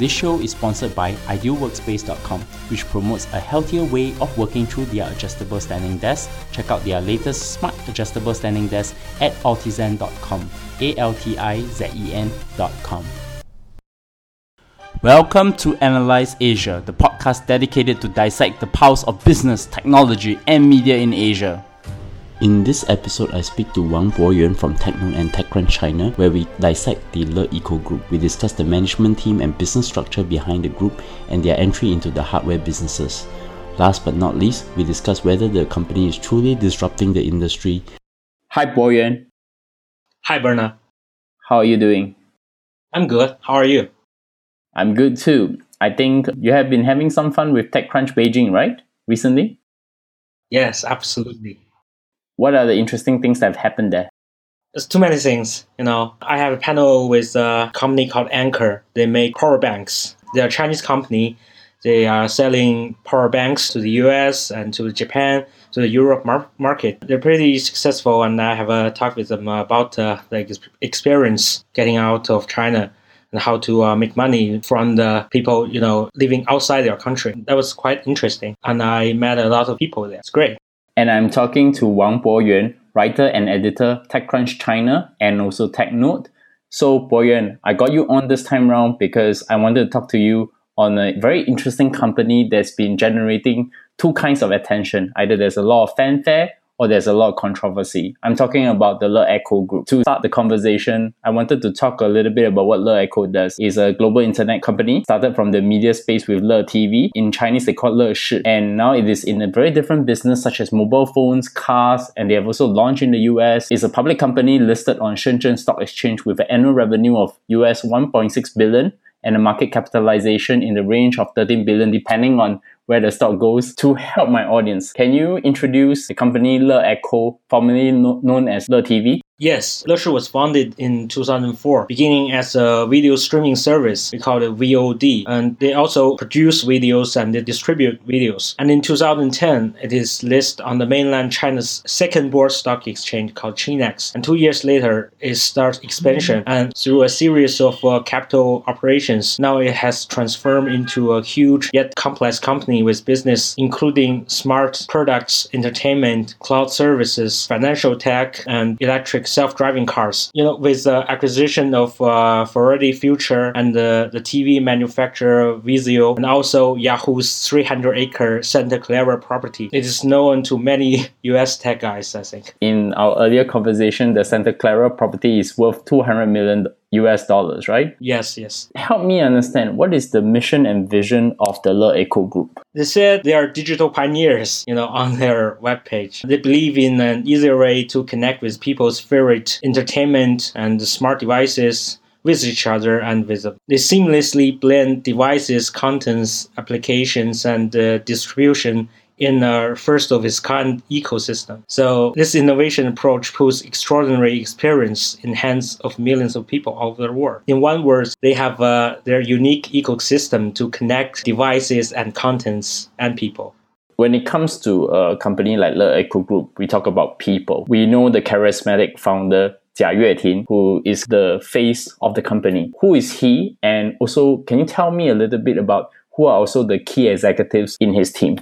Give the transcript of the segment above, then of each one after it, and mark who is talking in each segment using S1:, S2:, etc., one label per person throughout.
S1: This show is sponsored by idealworkspace.com, which promotes a healthier way of working through their adjustable standing desk. Check out their latest smart adjustable standing desk at altizen.com. A L T I Z E N.com. Welcome to Analyse Asia, the podcast dedicated to dissect the pulse of business, technology, and media in Asia. In this episode, I speak to Wang Boyuan from TechNode and TechCrunch China, where we dissect the Le Eco Group. We discuss the management team and business structure behind the group and their entry into the hardware businesses. Last but not least, we discuss whether the company is truly disrupting the industry. Hi, Boyuan.
S2: Hi, Berna.
S1: How are you doing?
S2: I'm good. How are you?
S1: I'm good too. I think you have been having some fun with TechCrunch Beijing, right? Recently?
S2: Yes, absolutely.
S1: What are the interesting things that have happened there?
S2: There's too many things. You know, I have a panel with a company called Anker. They make power banks. They're a Chinese company. They are selling power banks to the US and to Japan, to the Europe mar- market. They're pretty successful, and I have a talk with them about uh, the experience getting out of China and how to uh, make money from the people, you know, living outside their country. That was quite interesting, and I met a lot of people there. It's great. And I'm talking to Wang Boyuan, writer and editor, TechCrunch China, and also TechNode. So Boyuan, I got you on this time round because I wanted to talk to you on a very interesting company that's been generating two kinds of attention. Either there's a lot of fanfare or there's a lot of controversy. I'm talking about the Le Eco Group. To start the conversation, I wanted to talk a little bit about what Le Eco does. It's a global internet company started from the media space with Le TV. In Chinese, they call it Le Shi. And now it is in a very different business such as mobile phones, cars, and they have also launched in the US. It's a public company listed on Shenzhen Stock Exchange with an annual revenue of US 1.6 billion and a market capitalization in the range of 13 billion depending on where the stock goes to help my audience. Can you introduce the company Le Eco, formerly no- known as Le TV? Yes, Leshi was founded in 2004, beginning as a video streaming service. We call it VOD. And they also produce videos and they distribute videos. And in 2010, it is listed on the mainland China's second board stock exchange called ChiNext. And two years later, it starts expansion. Mm-hmm. And through a series of uh, capital operations, now it has transformed into a huge yet complex company with business including smart products, entertainment, cloud services, financial tech, and electric self-driving cars. You know, with the acquisition of uh, Faraday Future and the, the TV manufacturer Vizio, and also Yahoo's 300-acre Santa Clara property, it is known to many U.S. tech guys. I think.
S1: In our earlier conversation, the Santa Clara property is worth 200 million US dollars, right?
S2: Yes, yes.
S1: Help me understand what is the mission and vision of the Le Eco Group?
S2: They said they are digital pioneers, you know, on their webpage. They believe in an easier way to connect with people's favorite entertainment and smart devices with each other and with them. They seamlessly blend devices, contents, applications, and uh, distribution in a first of its kind ecosystem. So this innovation approach puts extraordinary experience in hands of millions of people all over the world. In one word, they have uh, their unique ecosystem to connect devices and contents and people.
S1: When it comes to a company like Le Eco Group, we talk about people. We know the charismatic founder Jia Yueting, who is the face of the company. Who is he? And also, can you tell me a little bit about who are also the key executives in his team?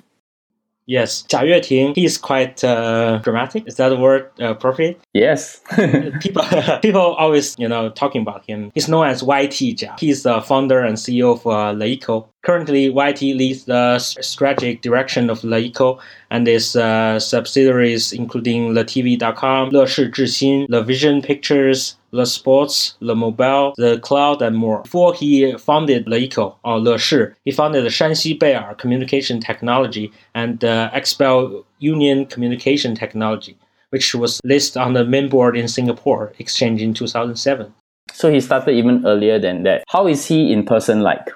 S2: Yes, Jia Yueting, he's quite uh, dramatic. Is that a word uh, appropriate?
S1: Yes.
S2: people, people always, you know, talking about him. He's known as YT Jia. He's the founder and CEO of uh, Currently, YT leads the strategic direction of LeEco and its uh, subsidiaries, including LeTV.com, Le Shi Zhixin, Le Vision Pictures, Le Sports, the Mobile, The Cloud, and more. Before he founded Le Eco, or Le Shi, he founded the Shanxi Beiyar Communication Technology and uh, XPEL Union Communication Technology, which was listed on the main board in Singapore Exchange in 2007.
S1: So he started even earlier than that. How is he in person like?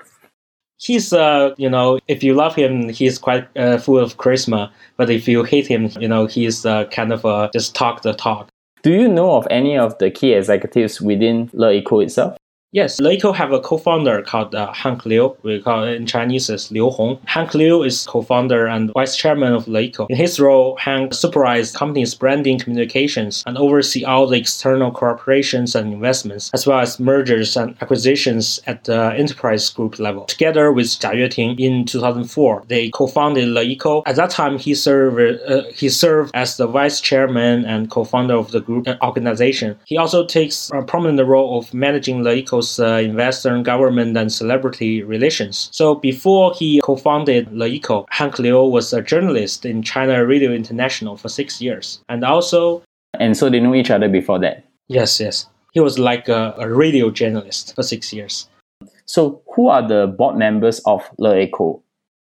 S2: he's uh you know if you love him he's quite uh, full of charisma but if you hate him you know he's uh, kind of uh, just talk the talk
S1: do you know of any of the key executives within Le Eco itself
S2: Yes, LeEco have a co-founder called uh, Hank Liu. We call it in Chinese as Liu Hong. Hank Liu is co-founder and vice chairman of LeEco. In his role, Hank supervises company's branding communications and oversee all the external corporations and investments, as well as mergers and acquisitions at the enterprise group level. Together with Jia Yueting in 2004, they co-founded LeEco. At that time, he served uh, he served as the vice chairman and co-founder of the group organization. He also takes a prominent role of managing LeEco uh, investor, government, and celebrity relations. So before he co-founded LeEco, Hank Liu was a journalist in China Radio International for six years, and also.
S1: And so they knew each other before that.
S2: Yes, yes. He was like a, a radio journalist for six years.
S1: So who are the board members of LeEco?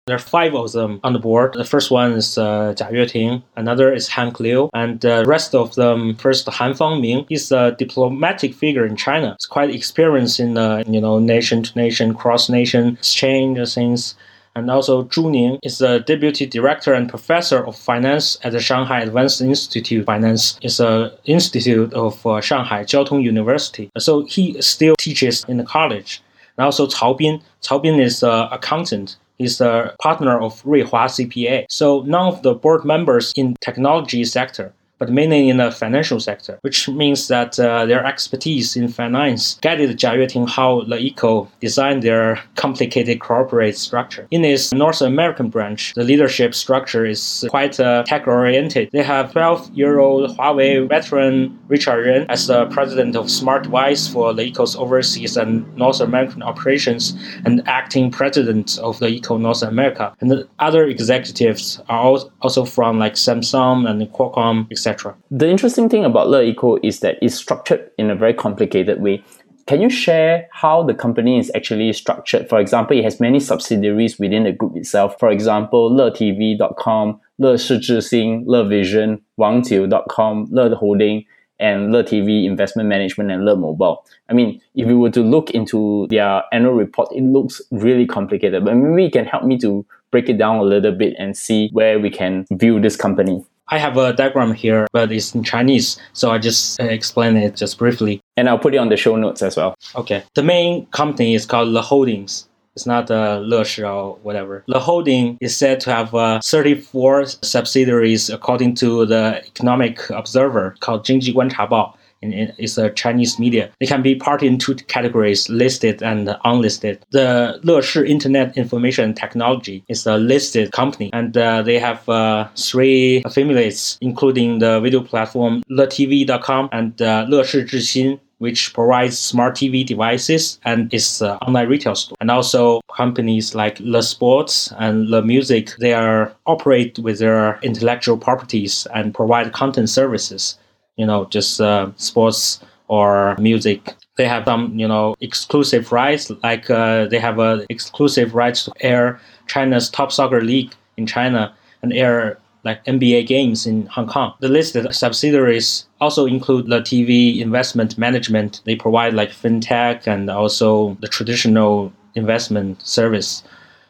S2: There are five of them on the board. The first one is uh, Jia Yueting, another is Hank Liu, and the rest of them, first Han Fangming, he's a diplomatic figure in China. He's quite experienced in uh, you know nation-to-nation, cross-nation exchange things. And also Zhu Ning is the deputy director and professor of finance at the Shanghai Advanced Institute. of Finance is a institute of uh, Shanghai Jiao Tong University. So he still teaches in the college. And also Cao Bin. Cao Bin is an accountant is a partner of Ruihua CPA. So none of the board members in technology sector but mainly in the financial sector, which means that uh, their expertise in finance guided Jia Yueting how LeEco designed their complicated corporate structure. In its North American branch, the leadership structure is quite uh, tech-oriented. They have 12-year-old Huawei veteran Richard Ren as the president of Smart Device for LeEco's overseas and North American operations and acting president of LeEco North America. And the other executives are also from like Samsung and Qualcomm, etc.
S1: The interesting thing about LeEco is that it's structured in a very complicated way. Can you share how the company is actually structured? For example, it has many subsidiaries within the group itself. For example, LeTV.com, Le Shizhixing, Le Vision, Wangjiu.com, Le Holding, and Le TV Investment Management and Le Mobile. I mean, if you were to look into their annual report, it looks really complicated. But maybe you can help me to break it down a little bit and see where we can view this company.
S2: I have a diagram here, but it's in Chinese, so I just uh, explain it just briefly.
S1: And I'll put it on the show notes as well.
S2: Okay. The main company is called Le Holdings. It's not uh, Le Shi or whatever. Le Holding is said to have uh, 34 subsidiaries according to the Economic Observer called Jingji Guanchabao it's a Chinese media. They can be parted into two categories, listed and unlisted. The Leshi Internet Information Technology is a listed company, and uh, they have uh, three affiliates, including the video platform LeTV.com and uh, Leshi Zhixin, which provides smart TV devices and is uh, online retail store. And also companies like Le Sports and Le Music, they are operate with their intellectual properties and provide content services you know, just uh, sports or music. They have some, you know, exclusive rights, like uh, they have uh, exclusive rights to air China's top soccer league in China and air like NBA games in Hong Kong. The listed subsidiaries also include the TV investment management. They provide like fintech and also the traditional investment service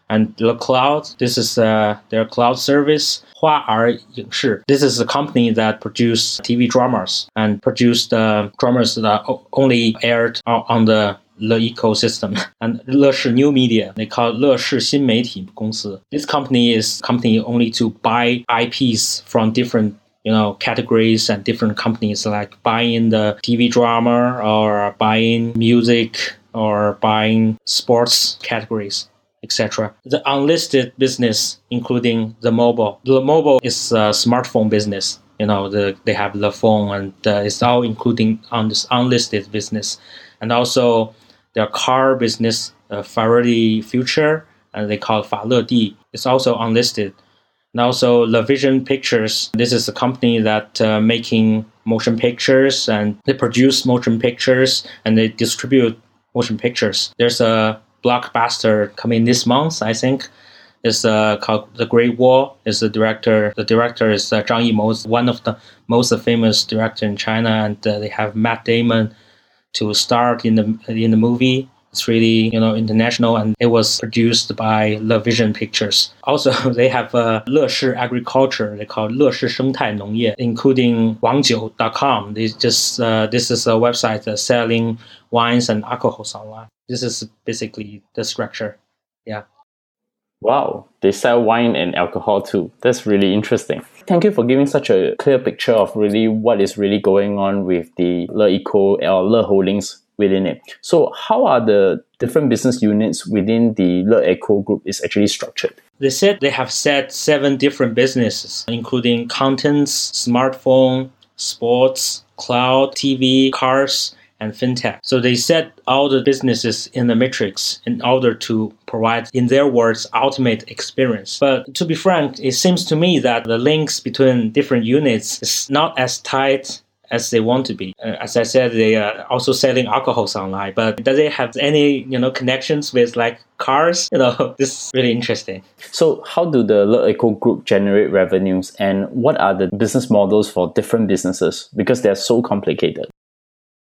S2: and the cloud. This is uh, their cloud service, Hua'er This is a company that produce TV dramas and produced the dramas that only aired on the the ecosystem and Leshi New Media. They call it Leshi Media Meiti This company is company only to buy IPs from different you know categories and different companies like buying the TV drama or buying music or buying sports categories etc. The unlisted business, including the mobile. The mobile is a smartphone business. You know, the, they have the phone, and uh, it's all including on this unlisted business, and also their car business, uh, Future, and they call it Fa. It's also unlisted. And also the Vision Pictures. This is a company that uh, making motion pictures, and they produce motion pictures and they distribute motion pictures. There's a blockbuster coming this month, I think. It's uh, called The Great Wall. Is the director. The director is uh, Zhang Yimou, one of the most famous director in China, and uh, they have Matt Damon to start in the in the movie. It's really, you know, international and it was produced by Le Vision Pictures. Also, they have uh, Le Agriculture, they call Le Shi Shengtai Nongye, including wangjiu.com. This just uh, this is a website that's selling wines and alcohols online. This is basically the structure. Yeah.
S1: Wow, they sell wine and alcohol too. That's really interesting. Thank you for giving such a clear picture of really what is really going on with the Le Eco or Le Holdings within it. So how are the different business units within the Le group is actually structured?
S2: They said they have set seven different businesses, including contents, smartphone, sports, cloud, TV, cars, and fintech. So they set all the businesses in the matrix in order to provide, in their words, ultimate experience. But to be frank, it seems to me that the links between different units is not as tight as they want to be. Uh, as I said, they are also selling alcohols online, but does it have any you know connections with like cars? You know, this is really interesting.
S1: So, how do the Le Eco Group generate revenues, and what are the business models for different businesses? Because they're so complicated.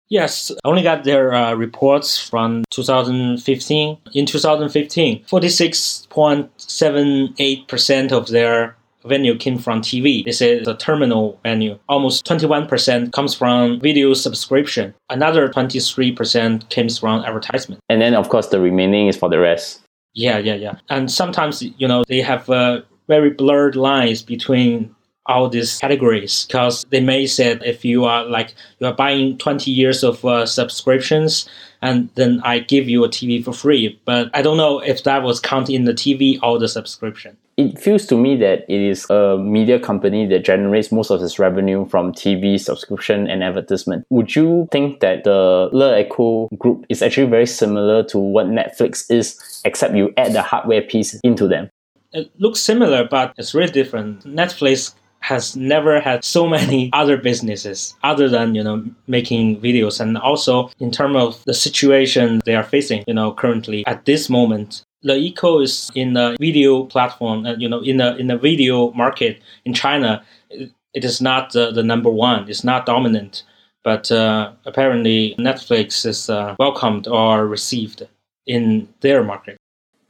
S2: Yes, I only got their uh, reports from 2015. In 2015, 46.78% of their revenue came from TV. This is the terminal venue. Almost 21% comes from video subscription. Another 23% comes from advertisement.
S1: And then, of course, the remaining is for the rest.
S2: Yeah, yeah, yeah. And sometimes, you know, they have uh, very blurred lines between all these categories because they may say if you are like you are buying 20 years of uh, subscriptions and then I give you a TV for free. But I don't know if that was counted in the TV or the subscription.
S1: It feels to me that it is a media company that generates most of its revenue from TV subscription and advertisement. Would you think that the Le Eco group is actually very similar to what Netflix is, except you add the hardware piece into them?
S2: It looks similar, but it's really different. Netflix has never had so many other businesses other than you know making videos. And also in terms of the situation they are facing you know currently at this moment Le Eco is in the video platform uh, you know in the in a video market in china. It, it is not uh, the number one. It's not dominant. But uh, apparently netflix is uh, welcomed or received in their market.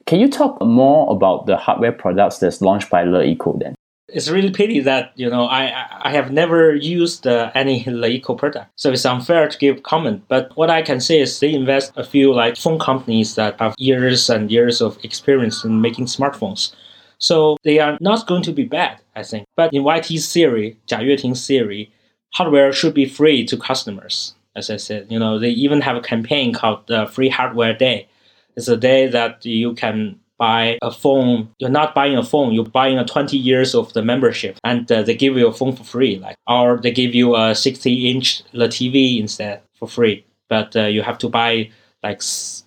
S1: Can you talk more about the hardware products that's launched by Le Eco then?
S2: It's really pity that you know I I have never used uh, any Le Eco product, so it's unfair to give comment. But what I can say is they invest a few like phone companies that have years and years of experience in making smartphones, so they are not going to be bad, I think. But in YT's theory, Jia Yueting's theory, hardware should be free to customers. As I said, you know they even have a campaign called the Free Hardware Day. It's a day that you can buy a phone, you're not buying a phone, you're buying a 20 years of the membership and uh, they give you a phone for free. Like, or they give you a 60 inch TV instead for free. But uh, you have to buy like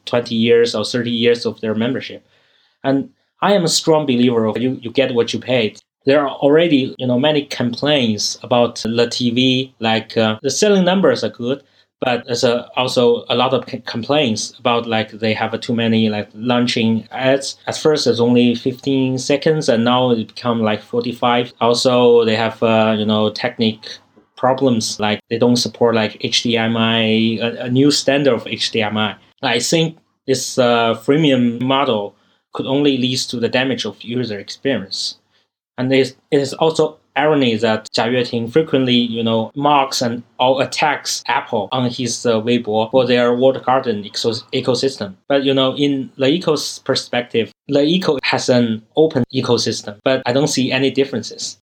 S2: 20 years or 30 years of their membership. And I am a strong believer of you, you get what you paid. There are already, you know, many complaints about the TV, like uh, the selling numbers are good, but there's a, also a lot of complaints about like they have too many like launching ads. At first, it's only 15 seconds, and now it become like 45. Also, they have uh, you know technique problems like they don't support like HDMI, a, a new standard of HDMI. I think this uh, freemium model could only lead to the damage of user experience. And it is also irony that Jia Yueting frequently, you know, mocks and or attacks Apple on his uh, Weibo for their walled garden ecosystem. But you know, in Le Eco's perspective, Le Eco has an open ecosystem, but I don't see any differences.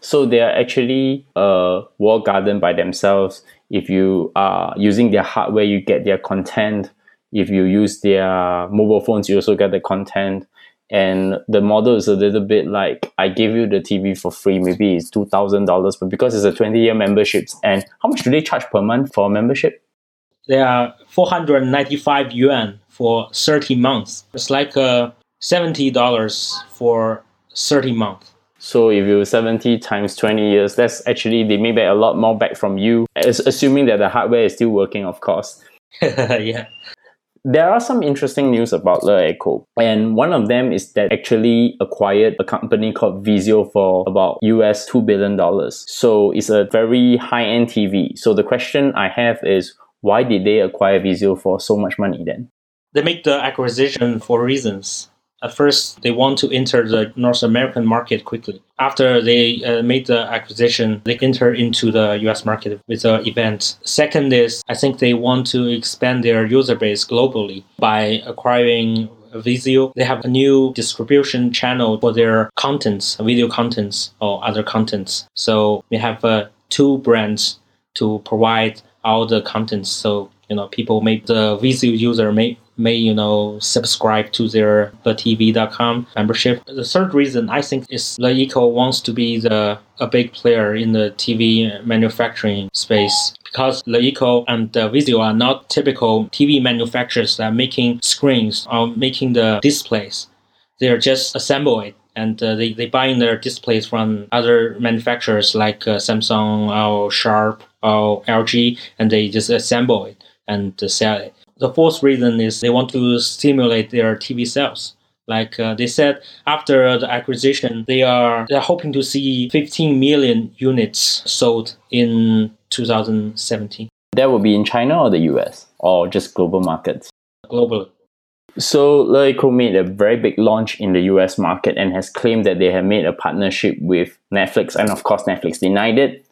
S1: So they are actually a walled garden by themselves. If you are using their hardware, you get their content. If you use their mobile phones, you also get the content and the model is a little bit like I give you the TV for free, maybe it's two thousand dollars, but because it's a twenty year membership, and how much do they charge per month for a membership?
S2: They are four hundred ninety five yuan for thirty months. It's like uh, seventy dollars for thirty months.
S1: So if you 70 times 20 years, that's actually, they may get a lot more back from you, assuming that the hardware is still working, of course.
S2: yeah
S1: there are some interesting news about Le Eco, and one of them is that actually acquired a company called Vizio for about US two billion dollars. So it's a very high end TV. So the question I have is, why did they acquire Vizio for so much money then?
S2: They make the acquisition for reasons. At first, they want to enter the North American market quickly. After they uh, made the acquisition, they enter into the US market with the event. Second is, I think they want to expand their user base globally by acquiring Vizio. They have a new distribution channel for their contents, video contents or other contents. So we have uh, two brands to provide all the contents. So you know, people may the Vizio user may may you know subscribe to their LeTV.com membership. The third reason I think is LeEco wants to be the a big player in the TV manufacturing space because LeEco and uh, Vizio are not typical TV manufacturers that are making screens or making the displays. They're just assemble it and uh, they, they buy in their displays from other manufacturers like uh, Samsung or Sharp or LG and they just assemble it and sell it. The fourth reason is they want to stimulate their TV sales. Like uh, they said, after the acquisition, they are they're hoping to see 15 million units sold in 2017.
S1: That will be in China or the US or just global markets?
S2: Global.
S1: So LeEco made a very big launch in the US market and has claimed that they have made a partnership with Netflix, and of course Netflix denied it.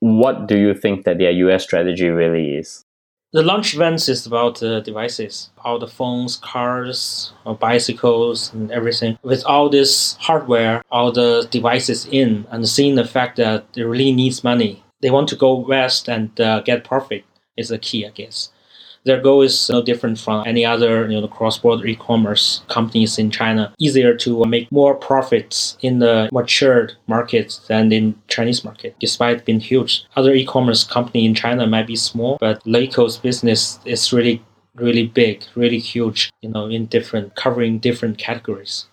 S1: What do you think that their US strategy really is?
S2: The launch events is about the devices, all the phones, cars, bicycles, and everything. With all this hardware, all the devices in, and seeing the fact that it really needs money, they want to go west and uh, get profit is the key, I guess their goal is no different from any other you know cross-border e-commerce companies in China. Easier to uh, make more profits in the matured markets than in Chinese market, despite being huge. Other e-commerce company in China might be small, but LeEco's business is really really big, really huge, you know, in different covering different categories.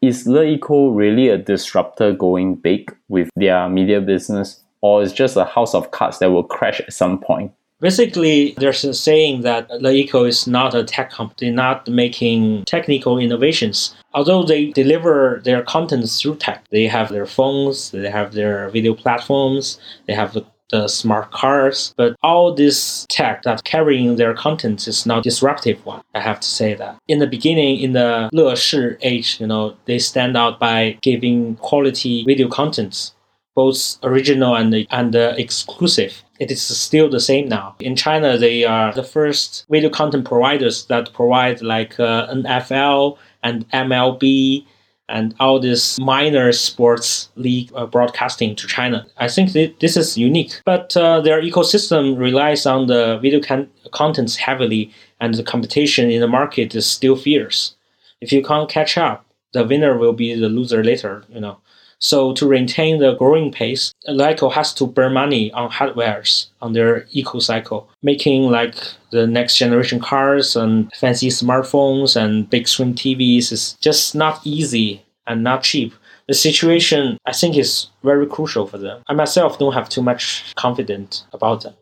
S1: Is LeEco really a disruptor going big with their media business, or is just a house of cards that will crash at some point?
S2: Basically, there's a saying that LeEco is not a tech company, not making technical innovations. Although they deliver their content through tech, they have their phones, they have their video platforms, they have the smart cars, but all this tech that carrying their content is not disruptive one. I have to say that. In the beginning, in the Le Shi age, you know, they stand out by giving quality video contents both original and and uh, exclusive. It is still the same now. In China, they are the first video content providers that provide like uh, NFL and MLB and all these minor sports league uh, broadcasting to China. I think th- this is unique, but uh, their ecosystem relies on the video con- contents heavily, and the competition in the market is still fierce. If you can't catch up, the winner will be the loser later. You know. So to maintain the growing pace, LeEco has to burn money on hardwares on their eco cycle, making like the next generation cars and fancy smartphones and big screen TVs is just not easy and not cheap. The situation I think is very crucial for them. I myself don't have too much confidence about them.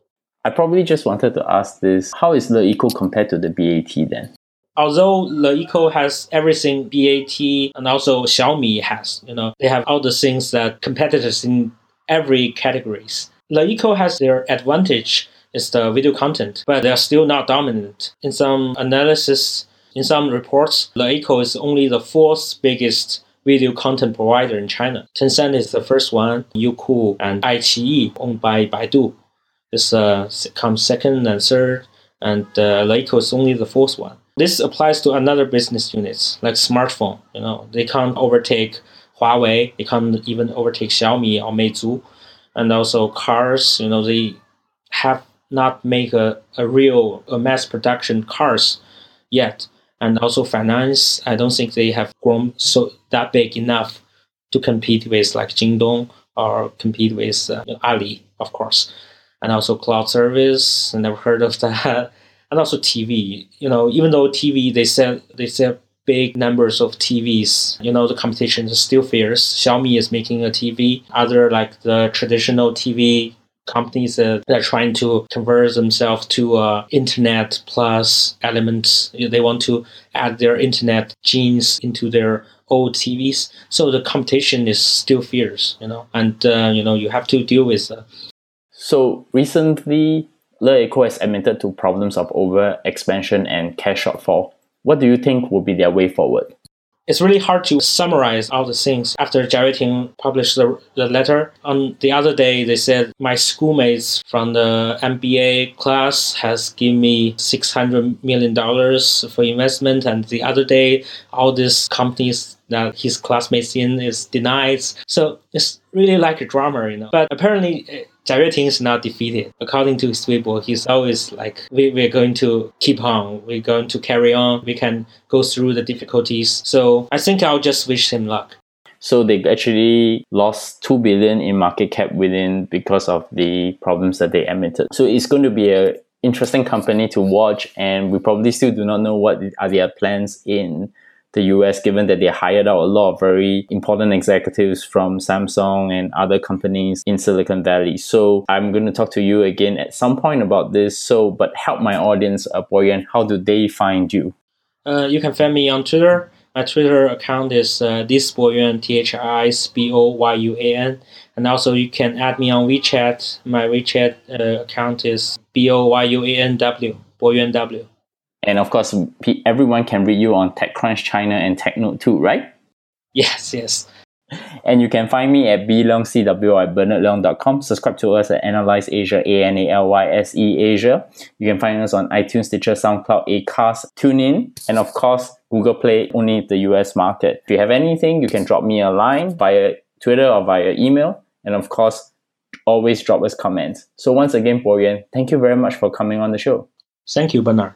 S1: I probably just wanted to ask this: How is the eco compared to the BAT then?
S2: Although LeEco has everything BAT and also Xiaomi has, you know, they have all the things that competitors in every categories. LeEco has their advantage is the video content, but they are still not dominant. In some analysis, in some reports, LeEco is only the fourth biggest video content provider in China. Tencent is the first one, Youku and iQIYI, owned by Baidu, This uh, comes second and third, and uh, is only the fourth one. This applies to another business units like smartphone. You know, they can't overtake Huawei. They can't even overtake Xiaomi or Meizu, and also cars. You know, they have not make a, a real a mass production cars yet. And also finance, I don't think they have grown so that big enough to compete with like Jingdong or compete with uh, Ali, of course. And also cloud service, I never heard of that and also TV. You know, even though TV they sell they sell big numbers of TVs, you know, the competition is still fierce. Xiaomi is making a TV. Other like the traditional TV companies uh, that are trying to convert themselves to uh, internet plus elements. They want to add their internet genes into their old TVs. So the competition is still fierce, you know, and uh, you know you have to deal with. Uh,
S1: so recently, LeEco has admitted to problems of over expansion and cash shortfall. What do you think will be their way forward?
S2: It's really hard to summarize all the things after Jia Yueting published the, the letter. On the other day, they said my schoolmates from the MBA class has given me $600 million for investment. And the other day, all these companies that his classmates in is denied. So it's really like a drama, you know. But apparently, eh, Jia Yueting is not defeated. According to his Weibo, he's always like, we, we're going to keep on, we're going to carry on, we can go through the difficulties. So I think I'll just wish him luck.
S1: So they actually lost two billion in market cap within because of the problems that they admitted. So it's going to be a interesting company to watch, and we probably still do not know what are their plans in the US, given that they hired out a lot of very important executives from Samsung and other companies in Silicon Valley. So I'm going to talk to you again at some point about this. So, but help my audience, uh, Boyuan, how do they find you?
S2: Uh, you can find me on Twitter. My Twitter account is uh, this Boyuan, T H I S B O Y U A N. And also, you can add me on WeChat. My WeChat uh, account is B O Y U A N W, Boyuan W.
S1: And of course, everyone can read you on TechCrunch China and TechNode too, right?
S2: Yes, yes.
S1: And you can find me at bleongcw at bernardleong.com. Subscribe to us at Analyse Asia, A N A L Y S E Asia. You can find us on iTunes, Stitcher, SoundCloud, Acast, TuneIn, and of course, Google Play, only the US market. If you have anything, you can drop me a line via Twitter or via email. And of course, always drop us comments. So once again, Boyuan, thank you very much for coming on the show.
S2: Thank you, Bernard.